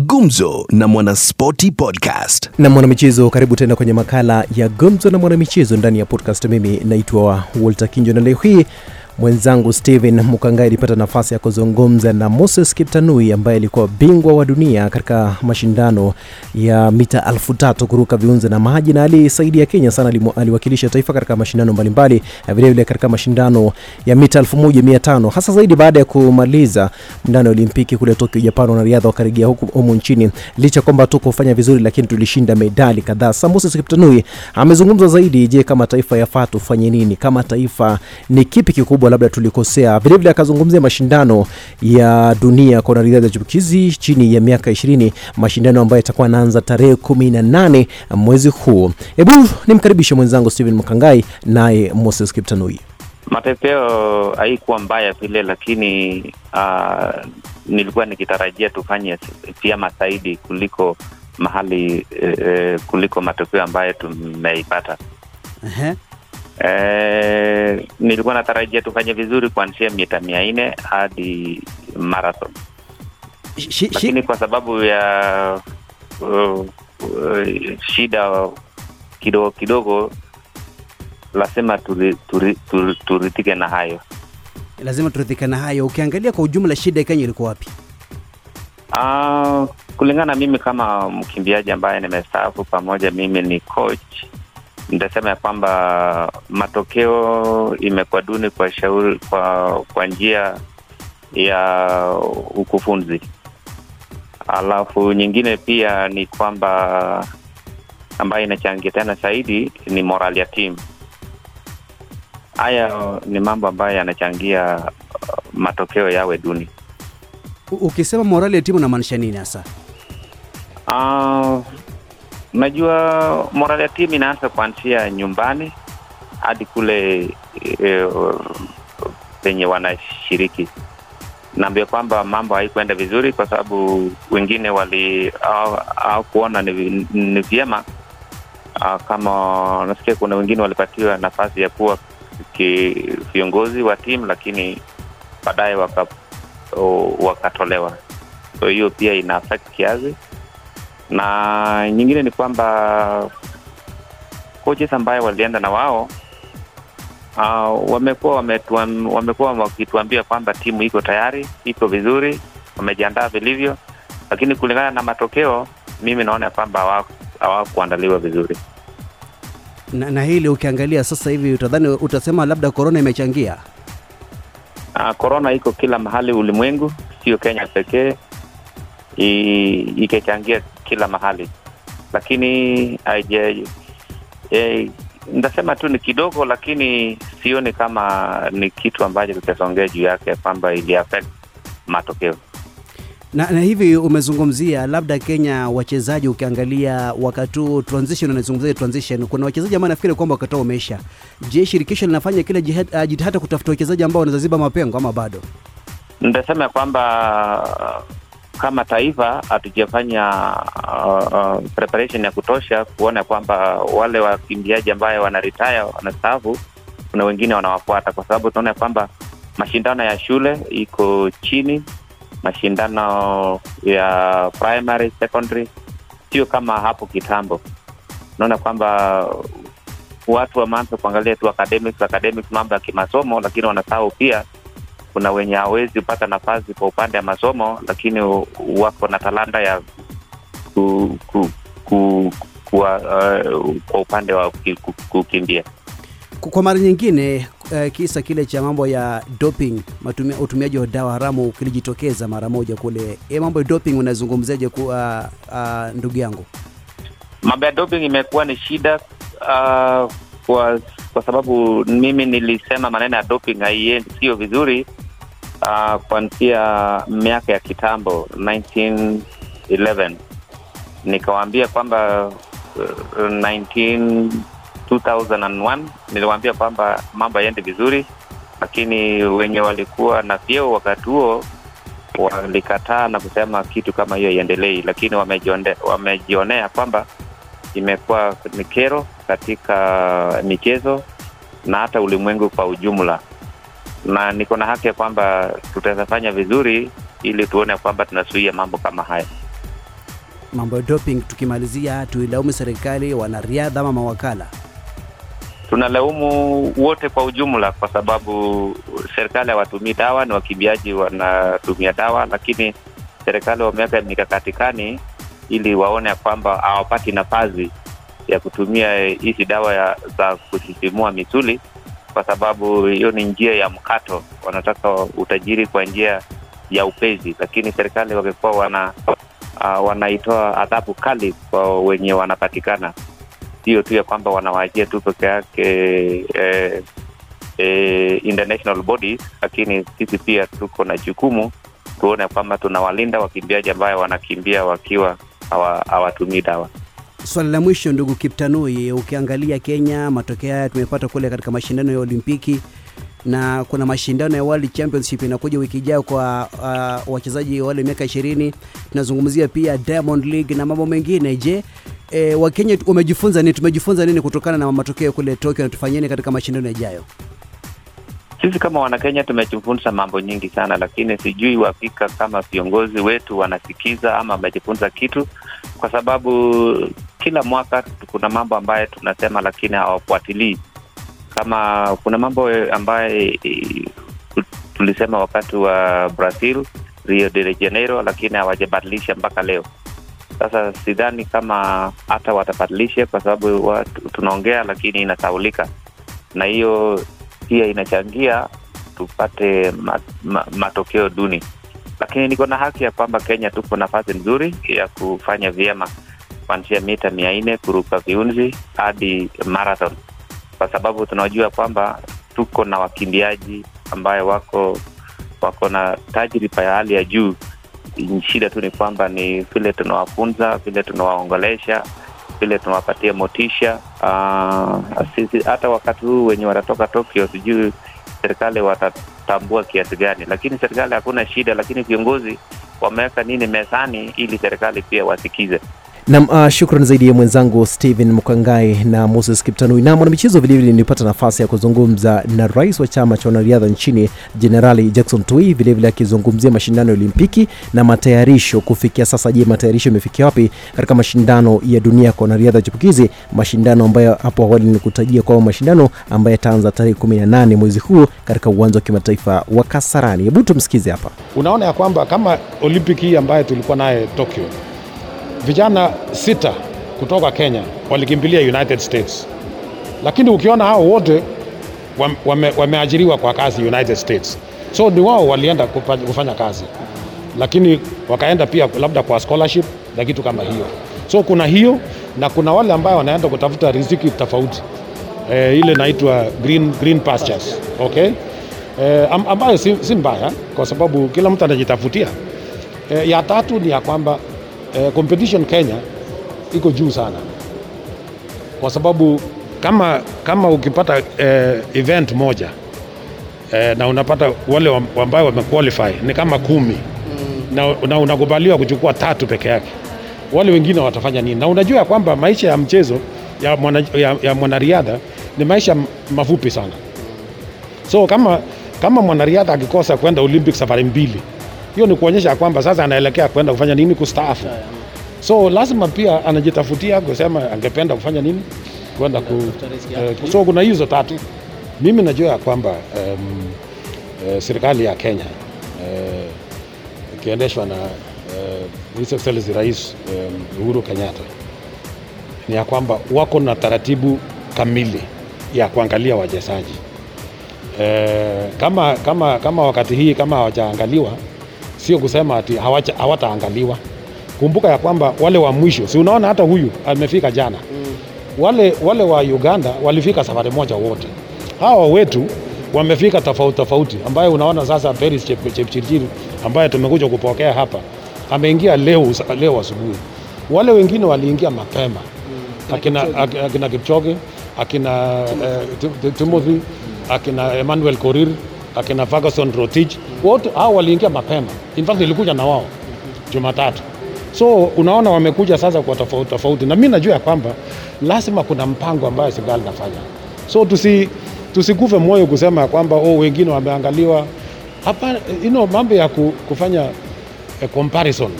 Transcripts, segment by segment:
Gumzo na Mwanaspoti Podcast. na mwanamichezo karibu tena kwenye makala ya gumzo na mwanamichezo ndani ya podcast mimi naitwa walter kinjo na leo hii mwenzangu Steven mukangai alipata nafasi ya kuzungumza na moses kiptanui ambaye alikuwa bingwa wa dunia katika mashindano ya mita elfu tatu kuruka viunzi na maji na alisaidia kenya sana aliwakilisha taifa katika mashindano mbalimbali na vilevile katika mashindano ya mita 1500 hasa zaidi baada ya kumaliza mdano ya olimpiki kule tokyo japan wanariadha wakarejea huku humu nchini. Licha kwamba tu kufanya vizuri lakini tulishinda medali kadhaa. Sasa Moses Kiptanui amezungumza zaidi je kama taifa yafaa tufanye nini? Kama taifa ni kipi kikubwa labda tulikosea vilevile akazungumzia mashindano ya dunia kwa wanariadha chipukizi chini ya miaka 20 mashindano ambayo yatakuwa yanaanza tarehe 18 mwezi huu hebu nimkaribishe mwenzangu Steven Mkangai naye Moses Kiptanui Matokeo haikuwa mbaya vile, lakini uh, nilikuwa nikitarajia tufanye vyema zaidi kuliko mahali eh, kuliko matokeo ambayo tumeipata. Ehe. Eh, nilikuwa natarajia tufanye vizuri kuanzia mita mia nne hadi marathon, lakini kwa sababu ya uh, uh, shida kidogo kidogo lazima turi, turi, turi, turitike na hayo. lazima turidhike na hayo. Ukiangalia kwa ujumla, shida ya Kenya ilikuwa wapi? Uh, kulingana mimi kama mkimbiaji ambaye nimestaafu pamoja, mimi ni coach, nitasema ya kwamba matokeo imekuwa duni kwa shauri kwa, kwa njia ya ukufunzi. Alafu nyingine pia ni kwamba ambayo inachangia tena zaidi ni moral ya timu. Haya ni mambo ambayo yanachangia uh, matokeo yawe duni. Ukisema morali ya timu unamaanisha nini hasa? Ah, Unajua, morali ya timu inaanza kuanzia nyumbani hadi kule penye e, wanashiriki. Naambia kwamba mambo haikuenda vizuri kwa sababu wengine wali hawakuona ni, ni vyema kama nasikia kuna wengine walipatiwa nafasi ya kuwa viongozi wa timu lakini baadaye waka, wakatolewa. So hiyo pia ina affect kiasi na nyingine ni kwamba coaches ambaye walienda na wao uh, wamekuwa wakituambia kwamba timu iko tayari, iko vizuri, wamejiandaa vilivyo, lakini kulingana na matokeo, mimi naona kwamba hawakuandaliwa vizuri. Na, na hili ukiangalia sasa hivi utadhani utasema labda korona imechangia. Uh, iko kila mahali ulimwengu, sio Kenya pekee, I- ikichangia kila mahali, lakini haija e, nitasema tu ni kidogo, lakini sioni kama ni kitu ambacho tutasongea juu yake kwamba ili affect matokeo. Na, na hivi umezungumzia labda Kenya wachezaji, ukiangalia wakati huu transition, unazungumzia transition, kuna wachezaji ambao nafikiri kwamba wakati umeisha. Je, shirikisho linafanya kila jitihada kutafuta wachezaji ambao wanaweza ziba mapengo ama bado? Nitasema kwamba kama taifa hatujafanya uh, uh, preparation ya kutosha kuona kwamba wale wakimbiaji ambayo wanaritaya wanastaafu, kuna wengine wanawafuata, kwa sababu tunaona kwamba mashindano ya shule iko chini, mashindano ya primary secondary sio kama hapo kitambo. Unaona kwamba watu wameanza kuangalia tu academics, academics, mambo ya kimasomo, lakini wanasahau pia kuna wenye hawezi kupata nafasi kwa upande wa masomo lakini wako na talanta ya ku, ku, ku, kuwa, uh, kwa upande wa ki- ku- kukimbia Kwa- mara nyingine uh, kisa kile cha mambo ya doping, matumia, utumiaji wa dawa haramu kilijitokeza mara moja kule. E, mambo ya doping unazungumziaje kwa uh, ndugu yangu? mambo ya doping imekuwa ni shida uh, kwa kwa sababu mimi nilisema maneno ya doping haiendi sio vizuri uh, kuanzia miaka ya kitambo 1911 nikawaambia kwamba uh, 19 2001 niliwaambia kwamba mambo yaende vizuri lakini wenye walikuwa na vyeo wakati huo walikataa na kusema kitu kama hiyo iendelei lakini wamejionea, wamejionea kwamba imekuwa ni kero katika michezo na hata ulimwengu kwa ujumla na niko na haki ya kwamba tutawezafanya vizuri ili tuone kwamba tunazuia mambo kama haya mambo ya doping, tukimalizia, tuilaumu serikali, wanariadha ama mawakala? tunalaumu wote kwa ujumla, kwa sababu serikali hawatumii dawa, ni wakimbiaji wanatumia dawa, lakini serikali wameweka mikakatikani ili waone ya kwamba hawapati nafasi ya kutumia hizi dawa za kusisimua misuli, kwa sababu hiyo ni njia ya mkato. Wanataka utajiri kwa njia ya upezi, lakini serikali wangekuwa wana uh, wanaitoa adhabu kali kwa wenye wanapatikana sio tu ya kwamba wanawaachia tu peke yake eh, eh, international bodies, lakini sisi pia tuko na jukumu tuone kwamba tunawalinda wakimbiaji ambayo wanakimbia wakiwa hawatumii dawa. Swali la mwisho ndugu Kiptanui, ukiangalia Kenya, matokeo haya tumepata kule katika mashindano ya Olimpiki na kuna mashindano ya World Championship inakuja wiki ijayo kwa uh, wachezaji wale miaka 20. Tunazungumzia pia Diamond League na mambo mengine. Je, e, Wakenya wamejifunza nini? Tumejifunza nini kutokana na matokeo kule Tokyo na tufanyeni katika mashindano yajayo? Sisi kama Wanakenya tumejifunza mambo nyingi sana, lakini sijui wafika kama viongozi wetu wanasikiza ama wamejifunza kitu, kwa sababu kila mwaka kuna mambo ambayo tunasema, lakini hawafuatilii. Kama kuna mambo ambayo eh, tulisema wakati wa Brazil, Rio de Janeiro, lakini hawajabadilisha mpaka leo. Sasa sidhani kama hata watabadilisha, kwa sababu tunaongea lakini inasaulika, na hiyo pia inachangia tupate mat, ma, matokeo duni, lakini niko na haki ya kwamba Kenya tuko nafasi nzuri ya kufanya vyema kuanzia mita mia nne kuruka viunzi hadi marathon, kwa sababu tunajua kwamba tuko na wakimbiaji ambayo wako wako na tajriba ya hali ya juu. Shida tu ni kwamba ni vile tunawafunza, vile tunawaongelesha, vile tunawapatia motisha. Uh, sisi hata wakati huu wenye watatoka Tokyo, sijui serikali watatambua kiasi gani, lakini serikali hakuna shida, lakini viongozi wameweka nini mezani ili serikali pia wasikize. Nam, uh, shukran zaidi ya mwenzangu Stephen Mkangai na Moses Kiptanui. Na mwanamichezo vilevile nilipata nafasi ya kuzungumza na rais wa chama cha wanariadha nchini Jenerali Jackson Tui, vilevile akizungumzia mashindano ya Olimpiki na matayarisho kufikia sasa. Je, matayarisho yamefikia wapi katika mashindano ya dunia kwa wanariadha chipukizi, mashindano ambayo hapo awali nilikutajia kwamba mashindano ambayo yataanza tarehe 18 mwezi huu katika uwanja wa kimataifa wa Kasarani. Hebu tumsikize hapa. Unaona ya kwamba kama Olimpiki hii ambayo tulikuwa naye Tokyo, vijana sita kutoka Kenya walikimbilia United States, lakini ukiona hao wote wame, wameajiriwa kwa kazi United States, so ni wao walienda kufanya kazi, lakini wakaenda pia labda kwa scholarship na kitu kama hiyo. So kuna hiyo na kuna wale ambao wanaenda kutafuta riziki tofauti e, ile inaitwa green, green pastures okay? E, ambayo si, si mbaya kwa sababu kila mtu anajitafutia. E, ya tatu ni ya kwamba eh, competition Kenya iko juu sana kwa sababu kama, kama ukipata eh, event moja eh, na unapata wale ambao wamequalify ni kama kumi na, na unakubaliwa kuchukua tatu peke yake, wale wengine watafanya nini? Na unajua kwamba maisha ya mchezo ya, mwana, ya, ya mwanariadha ni maisha mafupi sana. So kama, kama mwanariadha akikosa kwenda Olympic safari mbili, hiyo ni kuonyesha kwamba sasa anaelekea kwenda kufanya nini? Kustaafu. So lazima pia anajitafutia kusema angependa kufanya nini, kwenda ku, uh, so kuna hizo tatu. Mimi najua ya kwamba um, uh, serikali ya Kenya ikiendeshwa ikiendeshwa na uh, His Excellency Rais um, Uhuru Kenyatta ni ya kwamba wako na taratibu kamili ya kuangalia wachezaji eh, kama, kama, kama wakati hii kama hawajaangaliwa, sio kusema ati hawataangaliwa. Kumbuka ya kwamba wale wa mwisho, si unaona hata huyu amefika jana wale, wale wa Uganda walifika safari moja wote. Hawa wetu wamefika tofauti tofauti, ambayo unaona sasa Peris Chep- Chepchirchir ambaye tumekuja kupokea hapa ameingia leo, leo asubuhi. Wale wengine waliingia mapema akina, akina, akina Kipchoge akina Timothy, uh, Timothy Timothy akina Emmanuel Korir akina Ferguson Rotich wote hao waliingia mapema. In fact nilikuja na wao Jumatatu. So unaona wamekuja sasa kwa tofauti tofauti, na mimi najua ya kwamba lazima kuna mpango ambayo serikali inafanya. So tusi tusikufe moyo kusema kwamba oh, wengine wameangaliwa. Hapa you know, mambo ya kufanya eh, comparison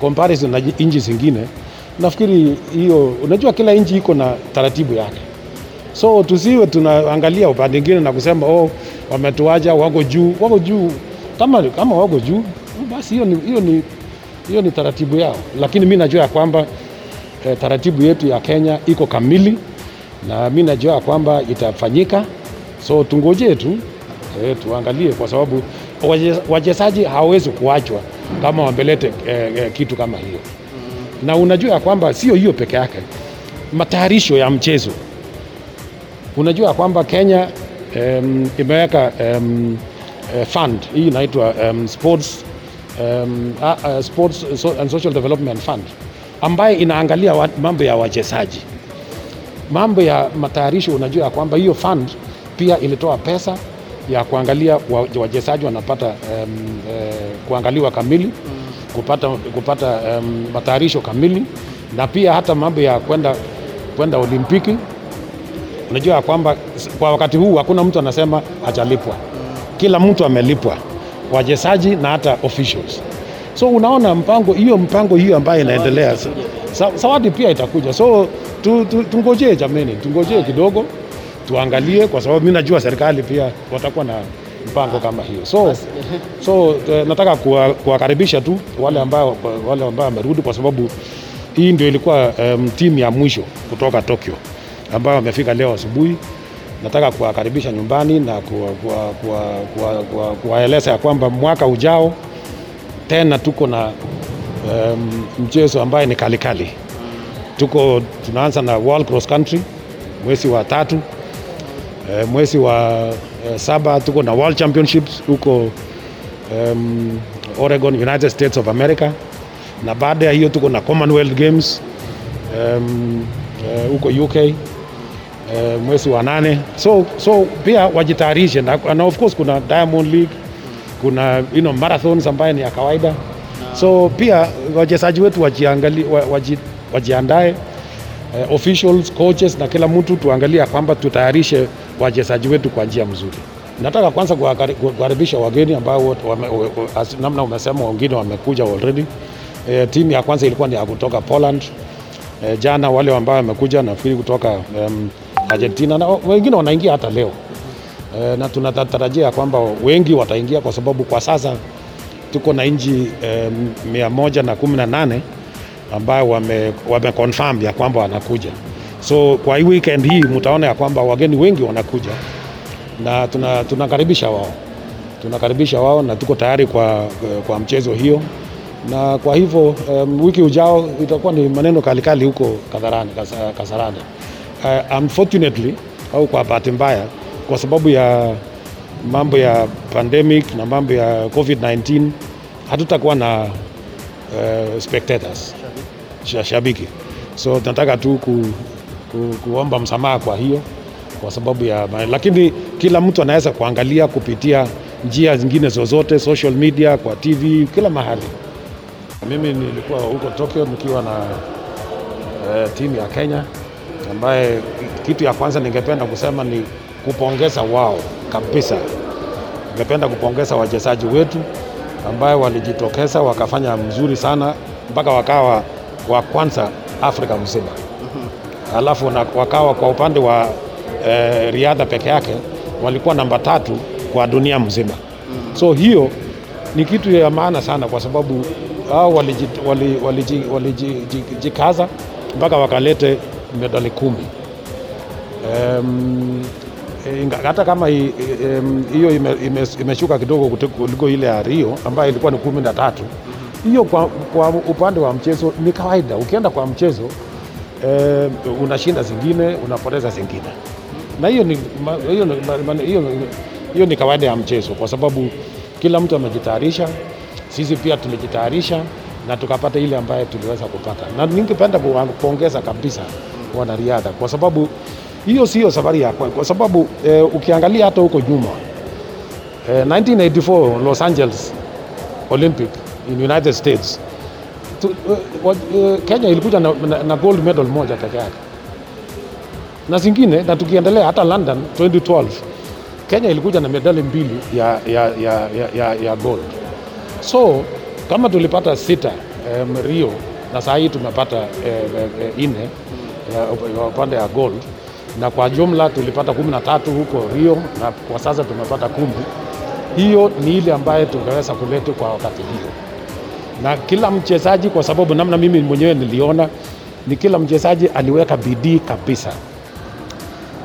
comparison na nchi zingine, nafikiri hiyo, unajua kila nchi iko na taratibu yake, so tusiwe tunaangalia upande mwingine na kusema oh, wametuacha wako juu, wako juu. Kama, kama wako juu basi hiyo ni, hiyo ni, hiyo ni taratibu yao, lakini mi najua ya kwamba eh, taratibu yetu ya Kenya iko kamili na mi najua ya kwamba itafanyika, so tungoje tu eh, tuangalie, kwa sababu wachezaji hawawezi kuachwa kama wambelete eh, eh, kitu kama hiyo, na unajua ya kwamba sio hiyo peke yake, matayarisho ya mchezo. Unajua ya kwamba Kenya um, imeweka um, uh, fund hii inaitwa um, sports, um, uh, sports and social development fund ambaye inaangalia mambo ya wachezaji, mambo ya matayarisho. Unajua ya kwamba hiyo fund pia ilitoa pesa ya kuangalia wachezaji wanapata um, uh, kuangaliwa kamili kupata, kupata um, matayarisho kamili na pia hata mambo ya kwenda kwenda Olimpiki unajua kwamba kwa wakati huu hakuna mtu anasema hajalipwa, kila mtu amelipwa, wachezaji na hata officials. So unaona mpango hiyo mpango hiyo ambayo inaendelea, sa- sa- pia itakuja. So tu, tu, tungojee jameni, tungojee kidogo tuangalie, kwa sababu mi najua serikali pia watakuwa na mpango kama hiyo. So, so eh, nataka kuwakaribisha tu wale ambao wale ambao wamerudi, kwa sababu hii ndio ilikuwa um, timu ya mwisho kutoka Tokyo ambao wamefika leo asubuhi. Nataka kuwakaribisha nyumbani na kuwaeleza kuwa, kuwa, kuwa, kuwa, kuwa ya kwamba mwaka ujao tena tuko na um, mchezo ambaye ni kalikali. Tuko tunaanza na World Cross Country mwezi wa tatu. E, mwezi wa e, saba tuko na World Championships huko um, Oregon, United States of America, na baada ya hiyo tuko na Commonwealth Games um, huko UK eh, mwezi wa nane. So, so pia wajitayarishe na, na of course kuna Diamond League, kuna you know, marathons ambaye ni ya kawaida. So pia wachezaji wetu wajiangali, waji, wajiandae eh, officials, coaches na kila mtu tuangalia kwamba tutayarishe wachezaji wetu kwa njia mzuri. Nataka kwanza kuwakaribisha wageni ambao namna umesema wengine wamekuja already. Eh, timu ya kwanza ilikuwa ni ya kutoka Poland eh, jana wale ambao wamekuja nafikiri kutoka um, Argentina na wengine wanaingia hata leo e, na tunatarajia kwamba wengi wataingia kwa sababu kwa sasa tuko na nchi e, mia moja na kumi na nane ambayo wame, wame confirm ya kwamba wanakuja. So kwa hii weekend hii mtaona ya kwamba wageni wengi wanakuja na tuna- tunakaribisha wao tunakaribisha wao na tuko tayari kwa, kwa mchezo hiyo na kwa hivyo um, wiki ujao itakuwa ni maneno kalikali huko Kasarani, Kasa- Kasarani. Uh, unfortunately au kwa bahati mbaya kwa sababu ya mambo ya pandemic na mambo ya COVID-19 hatutakuwa na uh, spectators. Shabiki, so tunataka tu ku, ku, kuomba msamaha kwa hiyo kwa sababu ya, lakini kila mtu anaweza kuangalia kupitia njia zingine zozote, social media, kwa TV, kila mahali. Mimi nilikuwa huko Tokyo nikiwa na uh, timu ya Kenya ambaye kitu ya kwanza ningependa kusema ni kupongeza wao kabisa. Ningependa kupongeza wachezaji wetu ambaye walijitokeza wakafanya mzuri sana mpaka wakawa wa kwanza Afrika mzima alafu na, wakawa kwa upande wa eh, riadha peke yake walikuwa namba tatu kwa dunia mzima. So hiyo ni kitu ya maana sana, kwa sababu hao walijikaza wali, wali, wali, jikaza mpaka wakalete medali kumi. Um, hata kama hi- em, hiyo ime, ime, imeshuka kidogo kuliko ile ya Rio ambayo ilikuwa ni kumi na tatu. Hiyo kwa, kwa upande wa mchezo ni kawaida. Ukienda kwa mchezo eh, unashinda zingine unapoteza zingine, na hiyo ni, hiyo, ni- hiyo, hiyo kawaida ya mchezo, kwa sababu kila mtu amejitayarisha. Sisi pia tulijitayarisha na tukapata ile ambayo tuliweza kupata, na ningependa kuwa- kupongeza kabisa wanariadha kwa sababu hiyo sio safari ya kwa, kwa sababu eh, ukiangalia hata huko nyuma eh, 1984 Los Angeles Olympic in United States tu, uh, uh, Kenya ilikuja na, na, na gold medal moja peke yake na zingine, na tukiendelea hata London 2012 Kenya ilikuja na medali mbili ya, ya, ya, ya, ya, gold. So kama tulipata sita um, Rio na saa hii tumepata eh, eh, eh, ya upande ya gold na kwa jumla tulipata kumi na tatu huko Rio na kwa sasa tumepata kumi. Hiyo ni ile ambayo tungeweza kuleta kwa wakati hiyo, na kila mchezaji, kwa sababu namna mimi mwenyewe niliona ni kila mchezaji aliweka bidii kabisa.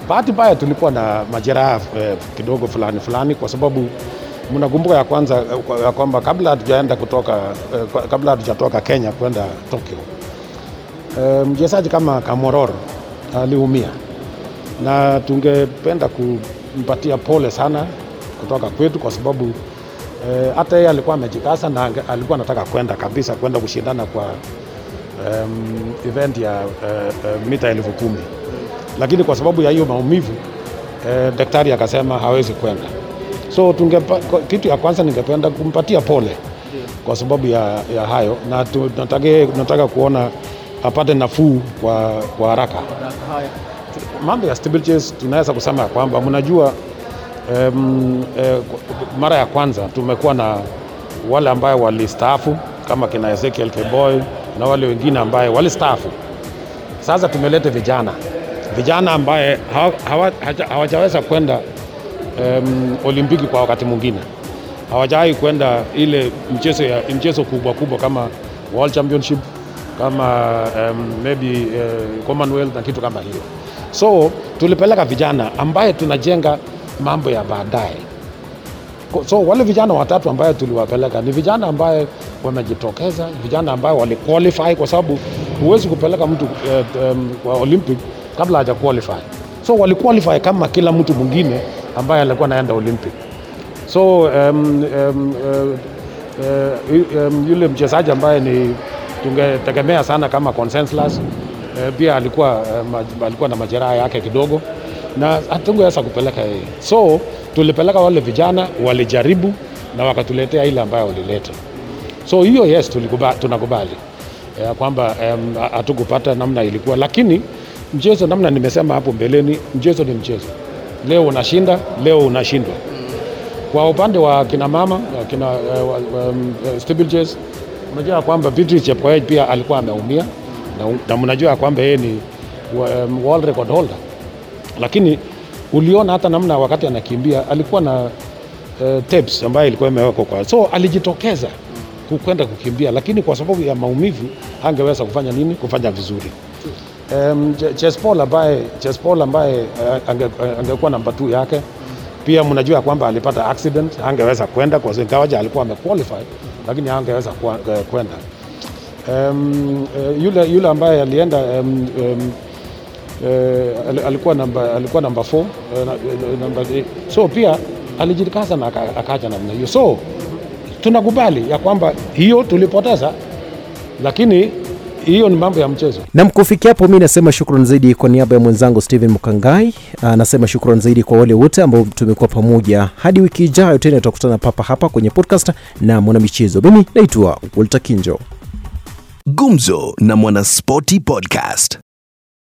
Bahati mbaya tulikuwa na majeraha eh, kidogo fulani fulani, kwa sababu mnakumbuka ya kwanza ya kwamba kabla hatujaenda kutoka eh, kabla hatujatoka Kenya kwenda Tokyo eh, mchezaji kama Kamororo aliumia, na tungependa kumpatia pole sana kutoka kwetu, kwa sababu hata hata yeye alikuwa amejikaza na alikuwa anataka kwenda kabisa kwenda kushindana kwa um, event ya uh, mita elfu kumi. Lakini kwa sababu ya hiyo maumivu eh, daktari akasema hawezi kwenda. So tunge, kitu ya kwanza ningependa kumpatia pole kwa sababu ya, ya hayo. Na nataka kuona apate nafuu kwa, kwa haraka. Mambo ya stabilities tunaweza kusema ya kwamba mnajua um, eh, mara ya kwanza tumekuwa na wale ambayo walistaafu kama kina Ezekiel Keboy na wale wengine ambaye walistaafu. Sasa tumeleta vijana vijana ambaye hawa- hawa- hawajaweza kwenda um, Olimpiki kwa wakati mwingine, hawajawahi kwenda ile mchezo ya mchezo kubwa kubwa kama World Championship kama um, maybe uh, Commonwealth na kitu kama hiyo. So tulipeleka vijana ambaye tunajenga mambo ya baadaye. So wale vijana watatu ambaye tuliwapeleka ni vijana ambaye wamejitokeza, vijana ambaye waliqualify, kwa sababu huwezi kupeleka mtu uh, um, kwa Olympic kabla haja qualify. So waliqualify kama kila mtu mwingine ambaye alikuwa anaenda Olympic. So um, um, uh, uh, um, yule mchezaji ambaye ni tungetegemea sana kama Conseslus e, pia alikuwa, e, alikuwa na majeraha yake kidogo na hatungeweza kupeleka yeye, so tulipeleka wale vijana walijaribu na wakatuletea ile ambayo walileta. So hiyo yes, tunakubali ya kwamba hatukupata um, namna ilikuwa, lakini mchezo namna nimesema hapo mbeleni, mchezo ni mchezo. Leo unashinda, leo unashindwa. Kwa upande wa kina mama kina um, steeplechase, unajua ya kwamba Beatrice Chepkoech pia alikuwa ameumia na, na mnajua kwamba yeye ni um, world record holder, lakini uliona hata namna wakati anakimbia alikuwa na uh, tapes ambayo ilikuwa imewekwa kwa, so alijitokeza kukwenda kukimbia, lakini kwa sababu ya maumivu hangeweza kufanya nini, kufanya vizuri. Um, Chespol ambaye Chespol ambaye uh, ange, angekuwa namba 2 yake pia mnajua kwamba alipata accident, angeweza kwenda kwa ingawaja alikuwa amequalify, lakini angeweza eh, kwenda. Um, yule, yule ambaye alienda um, um, uh, alikuwa namba alikuwa namba 4 uh, namba so pia alijikaza na aka- akaja namna hiyo, so tunakubali ya kwamba hiyo tulipoteza, lakini hiyo ni mambo ya mchezo. Nam, kufikia hapo mi nasema shukran zaidi kwa niaba ya mwenzangu Steven Mukangai. anasema Nasema shukran zaidi kwa wale wote ambao tumekuwa pamoja hadi wiki ijayo tena, tutakutana papa hapa kwenye podcast na mwanamichezo. Mimi naitwa Walter Kinjo. Gumzo na Mwanaspoti Podcast.